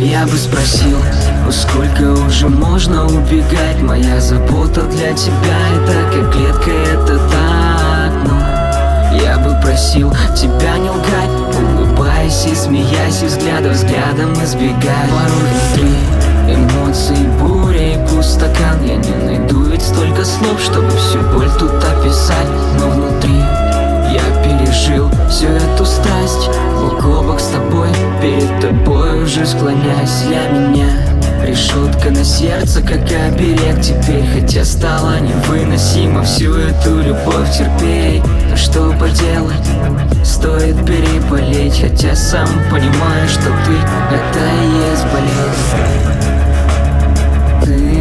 Я бы спросил, у сколько уже можно убегать? Моя забота для тебя это как клетка, это так Ну, я бы просил тебя не лгать Улыбаясь и смеясь, и взгляда взглядом избегать. Порой внутри эмоций, буря и пустакан. Я не найду ведь столько слов, чтобы всю боль тут описать. Но внутри я пережил всю эту страсть. Бок о бок с тобой, перед тобой уже склоняюсь я меня Решетка на сердце, как оберег теперь Хотя стало невыносимо всю эту любовь терпеть. Но что поделать, стоит переболеть Хотя сам понимаю, что ты — это и есть болезнь. Ты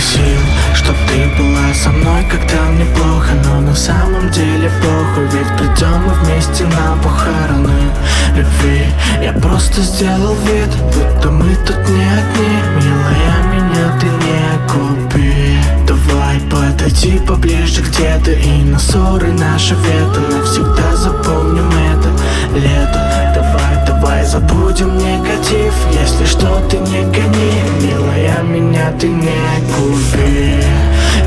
просил, чтоб ты была со мной, когда мне плохо Но на самом деле похуй, ведь придем мы вместе на похороны любви. Я просто сделал вид, будто мы тут не одни Милая, меня ты не Подойти поближе где-то И на ссоры наши вето. Навсегда запомним это лето. Давай, давай забудем негатив. Если что, ты не гони. Милая, меня ты не купи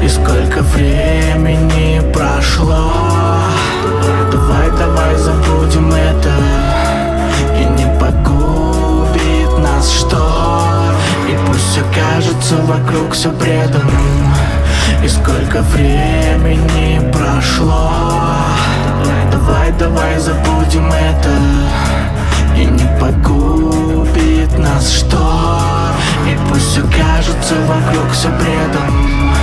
И сколько времени прошло. Давай, давай забудем это. И не погубит нас что. И пусть все кажется вокруг все бредом и сколько времени прошло? Давай, давай, давай забудем это. И не погубит нас что. И пусть все кажется вокруг все бредом.